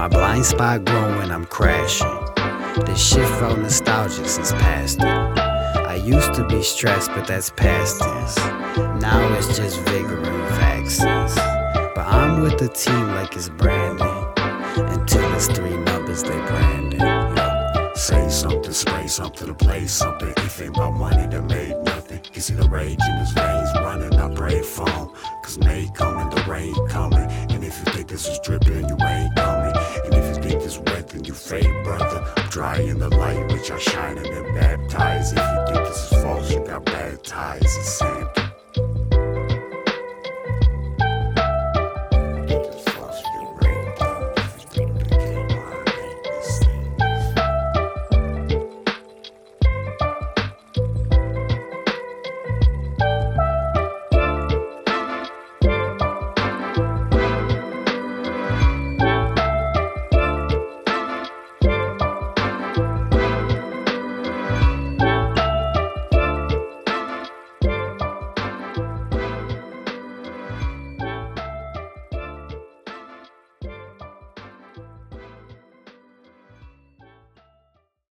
my blind spot growing, I'm crashing. The shit felt nostalgic since past it. I used to be stressed, but that's past tense. Now it's just vigor and vaccines. But I'm with the team like it's branding. Until it's three numbers, they branding. Say something, spray something, to play something. If ain't my money, to make nothing. You see the rage in his veins. If you think this is dripping, you ain't coming. And if you think this wet, then you fake, brother. I'm dry in the light, which I shine and baptized. If you think this is false, you got bad ties. It's Sam.